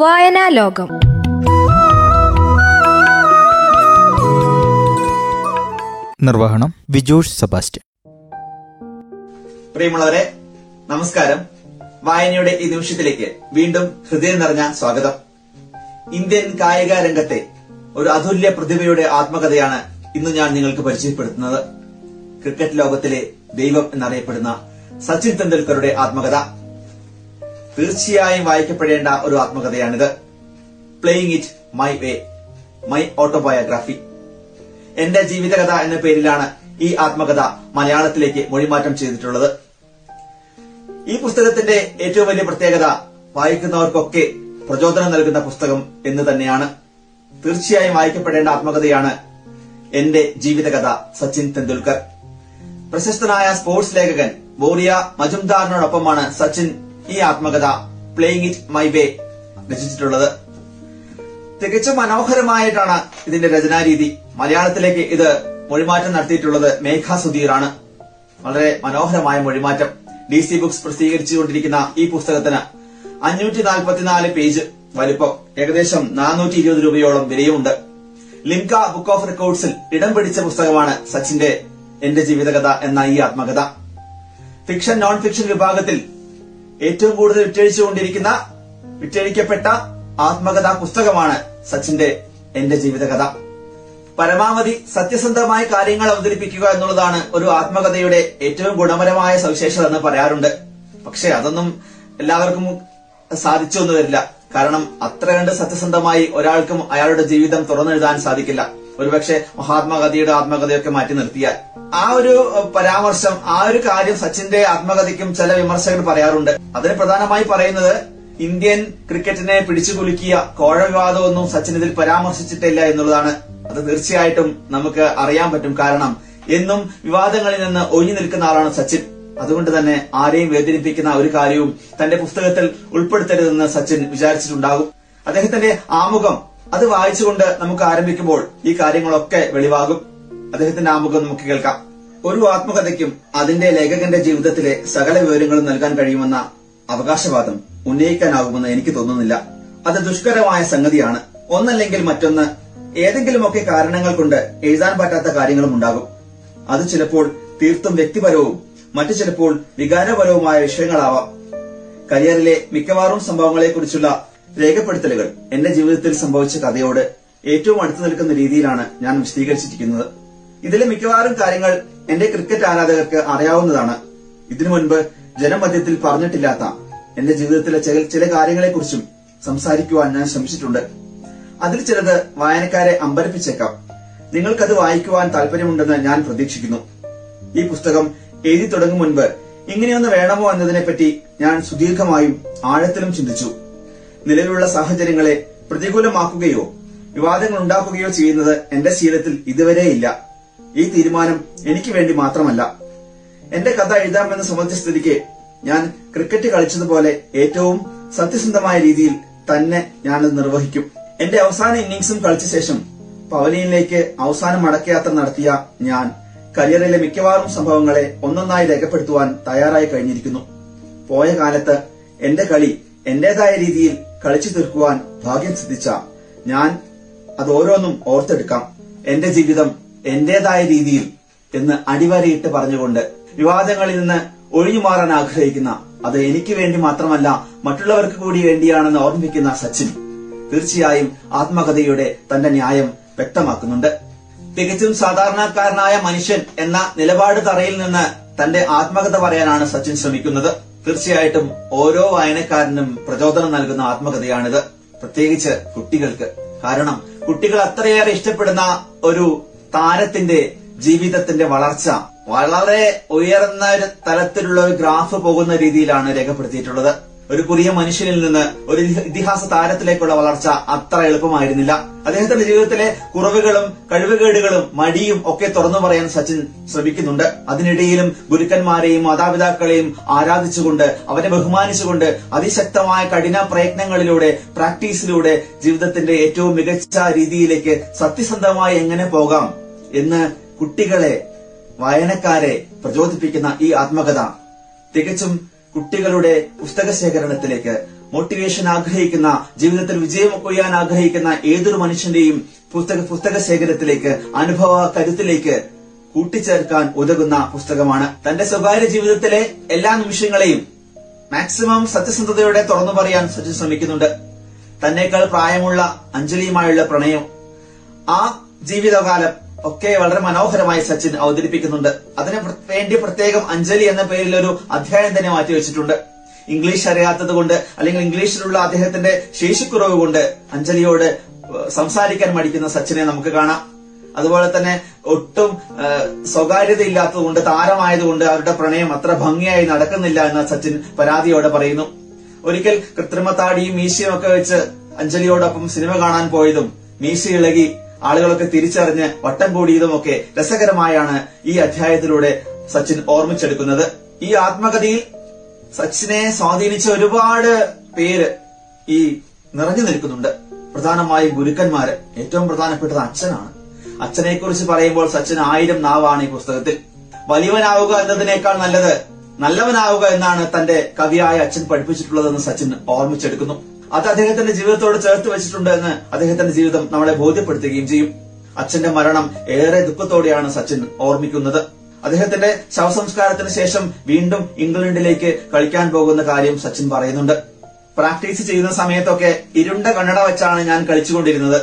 വായനാ ലോകം നിർവഹണം വിജോഷ് സെബാസ്റ്റ്യൻ. പ്രിയമുള്ളവരെ നമസ്കാരം. വായനയുടെ ഈ നിമിഷത്തിലേക്ക് വീണ്ടും ഹൃദയം നിറഞ്ഞ സ്വാഗതം. ഇന്ത്യൻ കായിക രംഗത്തെ ഒരു അതുല്യ പ്രതിഭയുടെ ആത്മകഥയാണ് ഇന്ന് ഞാൻ നിങ്ങൾക്ക് പരിചയപ്പെടുത്തുന്നത്. ക്രിക്കറ്റ് ലോകത്തിലെ ദൈവം എന്നറിയപ്പെടുന്ന സച്ചിൻ തെണ്ടുൽക്കറുടെ ആത്മകഥ. തീർച്ചയായും വായിക്കപ്പെടേണ്ട ഒരു ആത്മകഥയാണിത്. Playing it my way my autobiography എന്റെ ജീവിതകഥ എന്ന പേരിലാണ് ഈ ആത്മകഥ മലയാളത്തിലേക്ക് മൊഴിമാറ്റം ചെയ്തിട്ടുള്ളത്. ഈ പുസ്തകത്തിന്റെ ഏറ്റവും വലിയ പ്രത്യേകത വായിക്കുന്നവർക്കൊക്കെ പ്രചോദനം നൽകുന്ന പുസ്തകം എന്ന് തന്നെയാണ്. തീർച്ചയായും വായിക്കപ്പെടേണ്ട ആത്മകഥയാണ് എന്റെ ജീവിതകഥ സച്ചിൻ തെണ്ടുൽക്കർ. പ്രശസ്തനായ സ്പോർട്സ് ലേഖകൻ ബോറിയ മജുംദാറിനോടൊപ്പമാണ് സച്ചിൻ ഈ ആത്മകഥ പ്ലേയിങ് ഇറ്റ് മൈ വേ രചിച്ചിട്ടുള്ളത്. തികച്ചും മനോഹരമായിട്ടാണ് ഇതിന്റെ രചനാരീതി. മലയാളത്തിലേക്ക് ഇത് മൊഴിമാറ്റം നടത്തിയിട്ടുള്ളത് മേഘ സുധീറാണ്. വളരെ മനോഹരമായ മൊഴിമാറ്റം. ഡി സി ബുക്സ് പ്രസിദ്ധീകരിച്ചുകൊണ്ടിരിക്കുന്ന ഈ പുസ്തകത്തിന് അഞ്ഞൂറ്റി നാൽപ്പത്തിനാല് പേജ് വലിപ്പം. ഏകദേശം നാനൂറ്റി ഇരുപത് രൂപയോളം വിലയുമുണ്ട്. ലിംക ബുക്ക് ഓഫ് റെക്കോർഡ്സിൽ ഇടം പിടിച്ച പുസ്തകമാണ് സച്ചിന്റെ എന്റെ ജീവിതകഥ എന്ന ഈ ആത്മകഥ. ഫിക്ഷൻ നോൺ ഫിക്ഷൻ വിഭാഗത്തിൽ ഏറ്റവും കൂടുതൽ വിറ്റഴിച്ചുകൊണ്ടിരിക്കുന്ന വിറ്റഴിക്കപ്പെട്ട ആത്മകഥാ പുസ്തകമാണ് സച്ചിന്റെ എന്റെ ജീവിതകഥ. പരമാവധി സത്യസന്ധമായ കാര്യങ്ങൾ അവതരിപ്പിക്കുക എന്നുള്ളതാണ് ഒരു ആത്മകഥയുടെ ഏറ്റവും ഗുണപരമായ സവിശേഷത എന്ന് പറയാറുണ്ട്. പക്ഷെ അതൊന്നും എല്ലാവർക്കും സാധിച്ചു വരില്ല. കാരണം അത്ര കണ്ട് സത്യസന്ധമായി ഒരാൾക്കും അയാളുടെ ജീവിതം തുറന്നെഴുതാൻ സാധിക്കില്ല. ഒരുപക്ഷെ മഹാത്മാഗാന്ധിയുടെ ആത്മകഥയൊക്കെ മാറ്റി നിർത്തിയാൽ. ആ ഒരു പരാമർശം ആ ഒരു കാര്യം സച്ചിന്റെ ആത്മകഥയ്ക്കും ചില വിമർശകർ പറയാറുണ്ട്. അതിന് പ്രധാനമായി പറയുന്നത് ഇന്ത്യൻ ക്രിക്കറ്റിനെ പിടിച്ചുകുലുക്കിയ കോഴ വിവാദമൊന്നും സച്ചിൻ ഇതിൽ പരാമർശിച്ചിട്ടില്ല എന്നുള്ളതാണ്. അത് തീർച്ചയായിട്ടും നമുക്ക് അറിയാൻ പറ്റും. കാരണം എന്നും വിവാദങ്ങളിൽ നിന്ന് ഒഴിഞ്ഞു നിൽക്കുന്ന ആളാണ് സച്ചിൻ. അതുകൊണ്ട് തന്നെ ആരെയും വേദനിപ്പിക്കുന്ന ഒരു കാര്യവും തന്റെ പുസ്തകത്തിൽ ഉൾപ്പെടുത്തരുതെന്ന് സച്ചിൻ വിചാരിച്ചിട്ടുണ്ടാകും. അദ്ദേഹത്തിന്റെ ആമുഖം അത് വായിച്ചുകൊണ്ട് നമുക്ക് ആരംഭിക്കുമ്പോൾ ഈ കാര്യങ്ങളൊക്കെ വെളിവാകും. അദ്ദേഹത്തിന്റെ ആമുഖം നമുക്ക് കേൾക്കാം. ഒരു ആത്മകഥയ്ക്കും അതിന്റെ ലേഖകന്റെ ജീവിതത്തിലെ സകല വിവരങ്ങളും നൽകാൻ കഴിയുമെന്ന അവകാശവാദം ഉന്നയിക്കാനാകുമെന്ന് എനിക്ക് തോന്നുന്നില്ല. അത് ദുഷ്കരമായ സംഗതിയാണ്. ഒന്നല്ലെങ്കിൽ മറ്റൊന്ന് ഏതെങ്കിലുമൊക്കെ കാരണങ്ങൾ കൊണ്ട് എഴുതാൻ പറ്റാത്ത കാര്യങ്ങളും ഉണ്ടാകും. അത് ചിലപ്പോൾ തീർത്തും വ്യക്തിപരവും മറ്റു ചിലപ്പോൾ വികാരപരവുമായ വിഷയങ്ങളാവാം. കരിയറിലെ മിക്കവാറും സംഭവങ്ങളെക്കുറിച്ചുള്ള രേഖപ്പെടുത്തലുകൾ എന്റെ ജീവിതത്തിൽ സംഭവിച്ച കഥയോട് ഏറ്റവും അടുത്തു നിൽക്കുന്ന രീതിയിലാണ് ഞാൻ വിശദീകരിച്ചിരിക്കുന്നത്. ഇതിലെ മിക്കവാറും കാര്യങ്ങൾ എന്റെ ക്രിക്കറ്റ് ആരാധകർക്ക് അറിയാവുന്നതാണ്. ഇതിനു മുൻപ് ജനമധ്യത്തിൽ പറഞ്ഞിട്ടില്ലാത്ത എന്റെ ജീവിതത്തിലെ ചില കാര്യങ്ങളെക്കുറിച്ചും സംസാരിക്കുവാൻ ഞാൻ ശ്രമിച്ചിട്ടുണ്ട്. അതിൽ ചിലത് വായനക്കാരെ അമ്പരപ്പിച്ചേക്കാം. നിങ്ങൾക്കത് വായിക്കുവാൻ താല്പര്യമുണ്ടെന്ന് ഞാൻ പ്രതീക്ഷിക്കുന്നു. ഈ പുസ്തകം എഴുതി തുടങ്ങും മുൻപ് ഇങ്ങനെയൊന്ന് വേണമോ എന്നതിനെപ്പറ്റി ഞാൻ സുദീർഘമായും ആഴത്തിലും ചിന്തിച്ചു. നിലവിലുള്ള സാഹചര്യങ്ങളെ പ്രതികൂലമാക്കുകയോ വിവാദങ്ങൾ ഉണ്ടാക്കുകയോ ചെയ്യുന്നത് എന്റെ ശീലത്തിൽ ഇതുവരെയില്ല ഈ തീരുമാനം എനിക്ക് വേണ്ടി മാത്രമല്ല. എന്റെ കഥ എഴുതാമെന്ന് സംബന്ധിച്ച സ്ഥിതിക്ക് ഞാൻ ക്രിക്കറ്റ് കളിച്ചതുപോലെ ഏറ്റവും സത്യസന്ധമായ രീതിയിൽ തന്നെ ഞാനത് നിർവഹിക്കും. എന്റെ അവസാന ഇന്നിംഗ്സും കളിച്ച ശേഷം പവലിയനിലേക്ക് അവസാന മടക്കയാത്ര നടത്തിയ ഞാൻ കരിയറിലെ മിക്കവാറും സംഭവങ്ങളെ ഒന്നൊന്നായി രേഖപ്പെടുത്തുവാൻ തയ്യാറായി കഴിഞ്ഞിരിക്കുന്നു. പോയ കാലത്ത് എന്റെ കളി എന്റേതായ രീതിയിൽ കളിച്ചു തീർക്കുവാൻ ഭാഗ്യം സിദ്ധിച്ച ഞാൻ അത് ഓരോന്നും ഓർത്തെടുക്കാം. എന്റെ ജീവിതം എന്റേതായ രീതിയിൽ എന്ന് അടിവരയിട്ട് പറഞ്ഞുകൊണ്ട് വിവാദങ്ങളിൽ നിന്ന് ഒഴിഞ്ഞു മാറാൻ ആഗ്രഹിക്കുന്ന അത് എനിക്ക് വേണ്ടി മാത്രമല്ല മറ്റുള്ളവർക്ക് കൂടി വേണ്ടിയാണെന്ന് ഓർമ്മിക്കുന്ന സച്ചിൻ തീർച്ചയായും ആത്മകഥയുടെ തന്റെ ന്യായം വ്യക്തമാക്കുന്നുണ്ട്. തികച്ചും സാധാരണക്കാരനായ മനുഷ്യൻ എന്ന നിലപാട് തറയിൽ നിന്ന് തന്റെ ആത്മകഥ പറയാനാണ് സച്ചിൻ ശ്രമിക്കുന്നത്. തീർച്ചയായിട്ടും ഓരോ വായനക്കാരനും പ്രചോദനം നൽകുന്ന ആത്മകഥയാണിത്. പ്രത്യേകിച്ച് കുട്ടികൾക്ക്. കാരണം കുട്ടികൾ അത്രയേറെ ഇഷ്ടപ്പെടുന്ന ഒരു താരത്തിന്റെ ജീവിതത്തിന്റെ വളർച്ച വളരെ ഉയർന്ന തലത്തിലുള്ള ഒരു ഗ്രാഫ് പോകുന്ന രീതിയിലാണ് രേഖപ്പെടുത്തിയിട്ടുള്ളത്. ഒരു പുതിയ മനുഷ്യനിൽ നിന്ന് ഒരു ഇതി- ഇതിഹാസ താരത്തിലേക്കുള്ള വളർച്ച അത്ര എളുപ്പമായിരുന്നില്ല. അദ്ദേഹത്തിന്റെ ജീവിതത്തിലെ കുറവുകളും കഴിവുകേടുകളും മടിയും ഒക്കെ തുറന്നു പറയാൻ സച്ചിൻ ശ്രമിക്കുന്നുണ്ട്. അതിനിടയിലും ഗുരുക്കന്മാരെയും മാതാപിതാക്കളെയും ആരാധിച്ചുകൊണ്ട് അവരെ ബഹുമാനിച്ചുകൊണ്ട് അതിശക്തമായ കഠിന പ്രയത്നങ്ങളിലൂടെ പ്രാക്ടീസിലൂടെ ജീവിതത്തിന്റെ ഏറ്റവും മികച്ച രീതിയിലേക്ക് സത്യസന്ധമായി എങ്ങനെ പോകാം എന്ന് കുട്ടികളെ വായനക്കാരെ പ്രചോദിപ്പിക്കുന്ന ഈ ആത്മകഥ തികച്ചും കുട്ടികളുടെ പുസ്തക ശേഖരണത്തിലേക്ക് മോട്ടിവേഷൻ ആഗ്രഹിക്കുന്ന ജീവിതത്തിൽ വിജയം കൊയ്യാൻ ആഗ്രഹിക്കുന്ന ഏതൊരു മനുഷ്യന്റെയും പുസ്തക പുസ്തക ശേഖരത്തിലേക്ക് അനുഭവ കരുത്തിലേക്ക് കൂട്ടിച്ചേർക്കാൻ ഉതകുന്ന പുസ്തകമാണ്. തന്റെ സ്വകാര്യ ജീവിതത്തിലെ എല്ലാ നിമിഷങ്ങളെയും മാക്സിമം സത്യസന്ധതയോടെ തുറന്നു പറയാൻ സച്ചിൻ ശ്രമിക്കുന്നുണ്ട്. തന്നേക്കാൾ പ്രായമുള്ള അഞ്ജലിയുമായുള്ള പ്രണയം ആ ജീവിതകാലം ഒക്കെ വളരെ മനോഹരമായി സച്ചിൻ അവതരിപ്പിക്കുന്നുണ്ട്. അതിന് വേണ്ടി പ്രത്യേകം അഞ്ജലി എന്ന പേരിൽ ഒരു അധ്യായം തന്നെ മാറ്റി വെച്ചിട്ടുണ്ട്. ഇംഗ്ലീഷ് അറിയാത്തത് കൊണ്ട് അല്ലെങ്കിൽ ഇംഗ്ലീഷിലുള്ള അദ്ദേഹത്തിന്റെ ശേഷിക്കുറവ് കൊണ്ട് അഞ്ജലിയോട് സംസാരിക്കാൻ മടിക്കുന്ന സച്ചിനെ നമുക്ക് കാണാം. അതുപോലെ തന്നെ ഒട്ടും സ്വകാര്യത ഇല്ലാത്തതുകൊണ്ട് താരമായതുകൊണ്ട് അവരുടെ പ്രണയം അത്ര ഭംഗിയായി നടക്കുന്നില്ല എന്ന് സച്ചിൻ പരാതിയോടെ പറയുന്നു. ഒരിക്കൽ കൃത്രിമ താടിയും മീശയും ഒക്കെ വെച്ച് അഞ്ജലിയോടൊപ്പം സിനിമ കാണാൻ പോയതും മീശ ഇളകി ആളുകളൊക്കെ തിരിച്ചറിഞ്ഞ് വട്ടം കൂടിയതുമൊക്കെ രസകരമായാണ് ഈ അധ്യായത്തിലൂടെ സച്ചിൻ ഓർമ്മിച്ചെടുക്കുന്നത്. ഈ ആത്മകഥയിൽ സച്ചിനെ സ്വാധീനിച്ച ഒരുപാട് പേര് ഈ നിറഞ്ഞു നിൽക്കുന്നുണ്ട്. പ്രധാനമായും ഗുരുക്കന്മാര്. ഏറ്റവും പ്രധാനപ്പെട്ടത് അച്ഛനാണ്. അച്ഛനെ കുറിച്ച് പറയുമ്പോൾ സച്ചിൻ ആയിരം നാവാണ് ഈ പുസ്തകത്തിൽ. വലിയവനാവുക എന്നതിനേക്കാൾ നല്ലത് നല്ലവനാവുക എന്നാണ് തന്റെ കവിയായ അച്ഛൻ പഠിപ്പിച്ചിട്ടുള്ളതെന്ന് സച്ചിൻ ഓർമ്മിച്ചെടുക്കുന്നു. അത് അദ്ദേഹത്തിന്റെ ജീവിതത്തോട് ചേർത്ത് വെച്ചിട്ടുണ്ട് എന്ന് അദ്ദേഹത്തിന്റെ ജീവിതം നമ്മളെ ബോധ്യപ്പെടുത്തുകയും ചെയ്യും. അച്ഛന്റെ മരണം ഏറെ ദുഃഖത്തോടെയാണ് സച്ചിൻ ഓർമ്മിക്കുന്നത്. അദ്ദേഹത്തിന്റെ ശവസംസ്കാരത്തിന് ശേഷം വീണ്ടും ഇംഗ്ലണ്ടിലേക്ക് കളിക്കാൻ പോകുന്ന കാര്യം സച്ചിൻ പറയുന്നുണ്ട്. പ്രാക്ടീസ് ചെയ്യുന്ന സമയത്തൊക്കെ ഇരുണ്ട കണ്ണട വെച്ചാണ് ഞാൻ കളിച്ചുകൊണ്ടിരുന്നത്.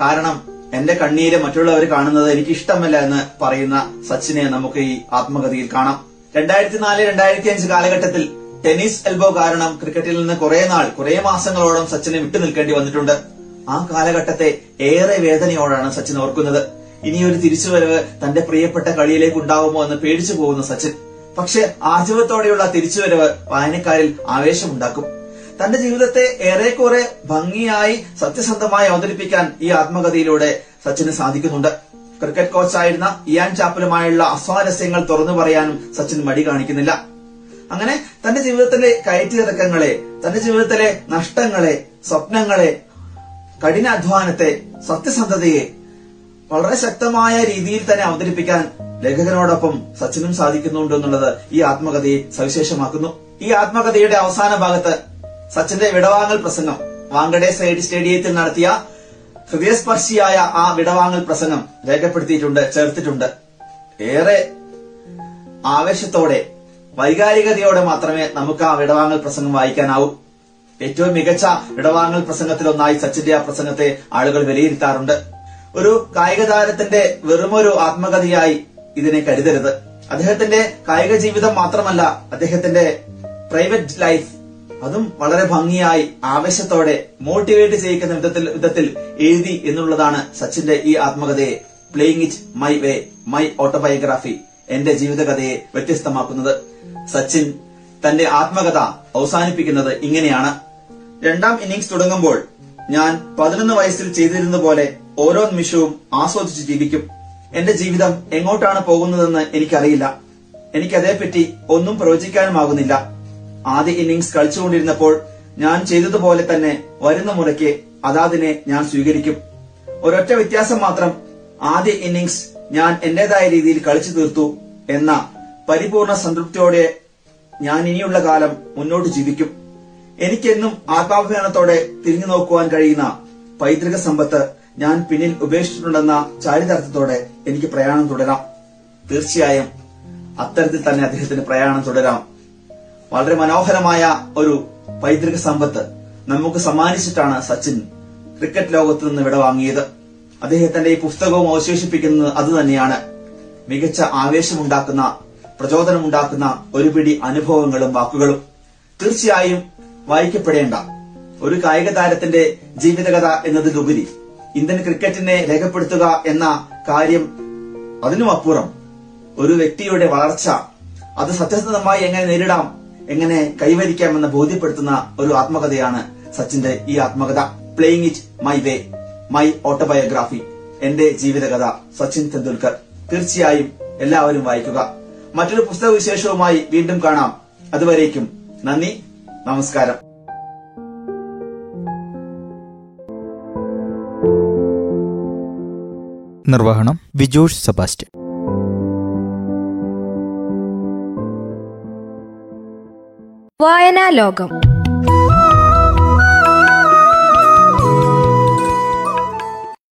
കാരണം എന്റെ കണ്ണീര് മറ്റുള്ളവർ കാണുന്നത് എനിക്ക് ഇഷ്ടമല്ല എന്ന് പറയുന്ന സച്ചിനെ നമുക്ക് ഈ ആത്മകഥയിൽ കാണാം. രണ്ടായിരത്തി നാല് രണ്ടായിരത്തി അഞ്ച് കാലഘട്ടത്തിൽ ടെന്നീസ് എൽബോ കാരണം ക്രിക്കറ്റിൽ നിന്ന് കുറെ നാൾ കുറെ മാസങ്ങളോളം സച്ചിനെ വിട്ടു നിൽക്കേണ്ടി വന്നിട്ടുണ്ട്. ആ കാലഘട്ടത്തെ ഏറെ വേദനയോടാണ് സച്ചിൻ ഓർക്കുന്നത്. ഇനിയൊരു തിരിച്ചുവരവ് തന്റെ പ്രിയപ്പെട്ട കളിയിലേക്ക് ഉണ്ടാവുമോ എന്ന് പേടിച്ചു പോകുന്ന സച്ചിൻ. പക്ഷെ ആർജവത്തോടെയുള്ള തിരിച്ചുവരവ് വായനക്കാരിൽ ആവേശമുണ്ടാക്കും. തന്റെ ജീവിതത്തെ ഏറെക്കുറെ ഭംഗിയായി സത്യസന്ധമായി അവതരിപ്പിക്കാൻ ഈ ആത്മകഥയിലൂടെ സച്ചിന് സാധിക്കുന്നുണ്ട്. ക്രിക്കറ്റ് കോച്ചായിരുന്ന ഇയാൻ ചാപ്പലുമായുള്ള അസ്വാരസ്യങ്ങൾ തുറന്നു പറയാനും സച്ചിൻ മടി കാണിക്കുന്നില്ല. അങ്ങനെ തന്റെ ജീവിതത്തിലെ കയറ്റിറക്കങ്ങളെ തന്റെ ജീവിതത്തിലെ നഷ്ടങ്ങളെ സ്വപ്നങ്ങളെ കഠിനാധ്വാനത്തെ സത്യസന്ധതയെ വളരെ ശക്തമായ രീതിയിൽ തന്നെ അവതരിപ്പിക്കാൻ ലേഖകനോടൊപ്പം സച്ചിനും സാധിക്കുന്നുണ്ട് എന്നുള്ളത് ഈ ആത്മകഥയെ സവിശേഷമാക്കുന്നു. ഈ ആത്മകഥയുടെ അവസാന ഭാഗത്ത് സച്ചിന്റെ വിടവാങ്ങൽ പ്രസംഗം വാങ്കഡെ സൈഡ് സ്റ്റേഡിയത്തിൽ നടത്തിയ ഹൃദയസ്പർശിയായ ആ വിടവാങ്ങൽ പ്രസംഗം രേഖപ്പെടുത്തിയിട്ടുണ്ട് ചേർത്തിട്ടുണ്ട്. ഏറെ ആവേശത്തോടെ വൈകാരികതയോടെ മാത്രമേ നമുക്ക് ആ വിടവാങ്ങൽ പ്രസംഗം വായിക്കാനാവൂ. ഏറ്റവും മികച്ച വിടവാങ്ങൽ പ്രസംഗത്തിലൊന്നായി സച്ചിന്റെ ആ പ്രസംഗത്തെ ആളുകൾ വിലയിരുത്താറുണ്ട്. ഒരു കായിക താരത്തിന്റെ വെറുമൊരു ആത്മകഥയായി ഇതിനെ കരുതരുത്. അദ്ദേഹത്തിന്റെ കായിക ജീവിതം മാത്രമല്ല അദ്ദേഹത്തിന്റെ പ്രൈവറ്റ് ലൈഫ് അതും വളരെ ഭംഗിയായി ആവേശത്തോടെ മോട്ടിവേറ്റ് ചെയ്യിക്കുന്ന വിധത്തിൽ വിധത്തിൽ എഴുതി എന്നുള്ളതാണ് സച്ചിന്റെ ഈ ആത്മകഥയെ playing it my way my autobiography എന്റെ ജീവിതകഥയെ വ്യത്യസ്തമാക്കുന്നത്. സച്ചിൻ തന്റെ ആത്മകഥ അവസാനിപ്പിക്കുന്നത് ഇങ്ങനെയാണ്. രണ്ടാം ഇന്നിംഗ്സ് തുടങ്ങുമ്പോൾ ഞാൻ പതിനൊന്ന് വയസ്സിൽ ചെയ്തിരുന്ന പോലെ ഓരോ നിമിഷവും ആസ്വദിച്ച് ജീവിക്കും. എന്റെ ജീവിതം എങ്ങോട്ടാണ് പോകുന്നതെന്ന് എനിക്കറിയില്ല. എനിക്കതേപ്പറ്റി ഒന്നും പ്രവചിക്കാനുമാകുന്നില്ല. ആദ്യ ഇന്നിംഗ്സ് കളിച്ചുകൊണ്ടിരുന്നപ്പോൾ ഞാൻ ചെയ്തതുപോലെ തന്നെ വരുന്ന മുറയ്ക്ക് അതാതിനെ ഞാൻ സ്വീകരിക്കും. ഒരൊറ്റ വ്യത്യാസം മാത്രം ആദ്യ ഇന്നിംഗ്സ് ഞാൻ എന്റേതായ രീതിയിൽ കളിച്ചു തീർത്തു എന്ന പരിപൂർണ സംതൃപ്തിയോടെ ഞാൻ ഇനിയുള്ള കാലം മുന്നോട്ട് ജീവിക്കും. എനിക്കെന്നും ആത്മാഭിമാനത്തോടെ തിരിഞ്ഞു നോക്കുവാൻ കഴിയുന്ന പൈതൃക സമ്പത്ത് ഞാൻ പിന്നിൽ ഉപേക്ഷിച്ചിട്ടുണ്ടെന്ന ചാരിതാർത്ഥത്തോടെ എനിക്ക് പ്രയാണം തുടരാം. തീർച്ചയായും അത്തരത്തിൽ തന്നെ അദ്ദേഹത്തിന് പ്രയാണം തുടരാം. വളരെ മനോഹരമായ ഒരു പൈതൃക സമ്പത്ത് നമുക്ക് സമ്മാനിച്ചിട്ടാണ് സച്ചിൻ ക്രിക്കറ്റ് ലോകത്ത് നിന്ന് വിടവാങ്ങിയത്. അദ്ദേഹത്തിന്റെ ഈ പുസ്തകവും അവശേഷിപ്പിക്കുന്നത് അത് തന്നെയാണ് മികച്ച ആവേശമുണ്ടാക്കുന്ന പ്രചോദനമുണ്ടാക്കുന്ന ഒരു പിടി അനുഭവങ്ങളും വാക്കുകളും. തീർച്ചയായും വായിക്കപ്പെടേണ്ട. ഒരു കായിക താരത്തിന്റെ ജീവിതകഥ എന്നതിലുപരി ഇന്ത്യൻ ക്രിക്കറ്റിനെ രേഖപ്പെടുത്തുക എന്ന കാര്യം അതിനുമപ്പുറം ഒരു വ്യക്തിയുടെ വളർച്ച അത് സത്യസന്ധമായി എങ്ങനെ നേരിടാം എങ്ങനെ കൈവരിക്കാമെന്ന് ബോധ്യപ്പെടുത്തുന്ന ഒരു ആത്മകഥയാണ് സച്ചിന്റെ ഈ ആത്മകഥ. Playing it my way my autobiography എന്റെ ജീവിതകഥ സച്ചിൻ തെണ്ടുൽക്കർ തീർച്ചയായും എല്ലാവരും വായിക്കുക. മറ്റൊരു പുസ്തക വിശേഷവുമായി വീണ്ടും കാണാം. അതുവരേക്കും നന്ദി നമസ്കാരം. നിർവഹണം വിജോഷ് സെബാസ്റ്റ്യൻ. വായനാ ലോകം